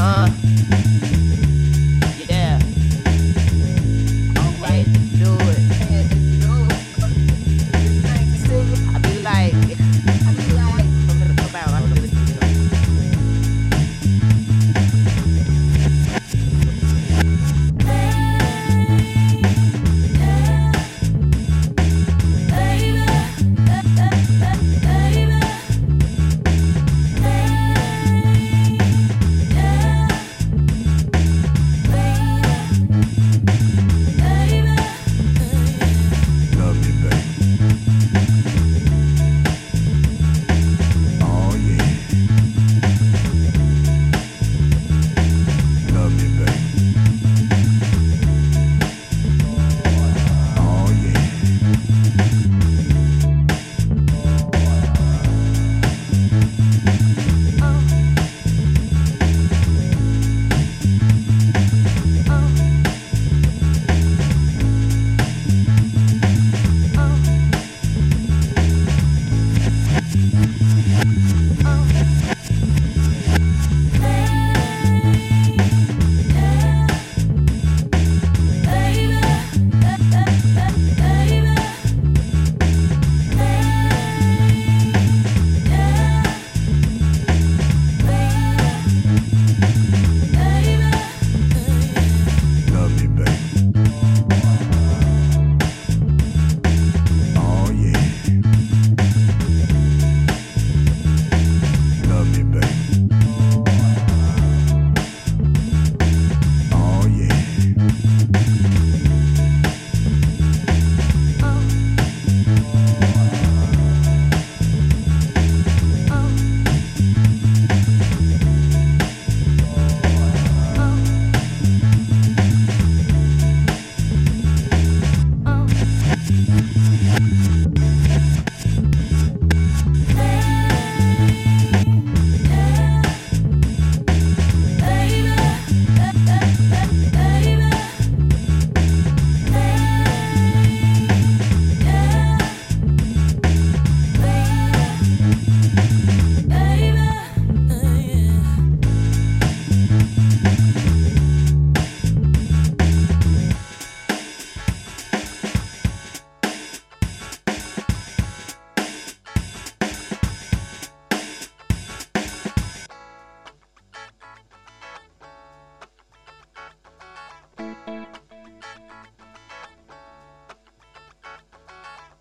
Uh.